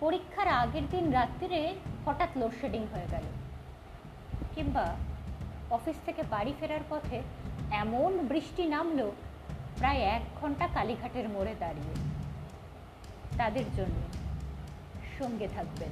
পরীক্ষার আগের দিন রাত্রিরে হঠাৎ লোডশেডিং হয়ে গেল। কিংবা অফিস থেকে বাড়ি ফেরার পথে এমন বৃষ্টি নামলো, প্রায় এক ঘণ্টা কালীঘাটের মোড়ে দাঁড়িয়ে। তাদের জন্য সঙ্গে থাকবেন।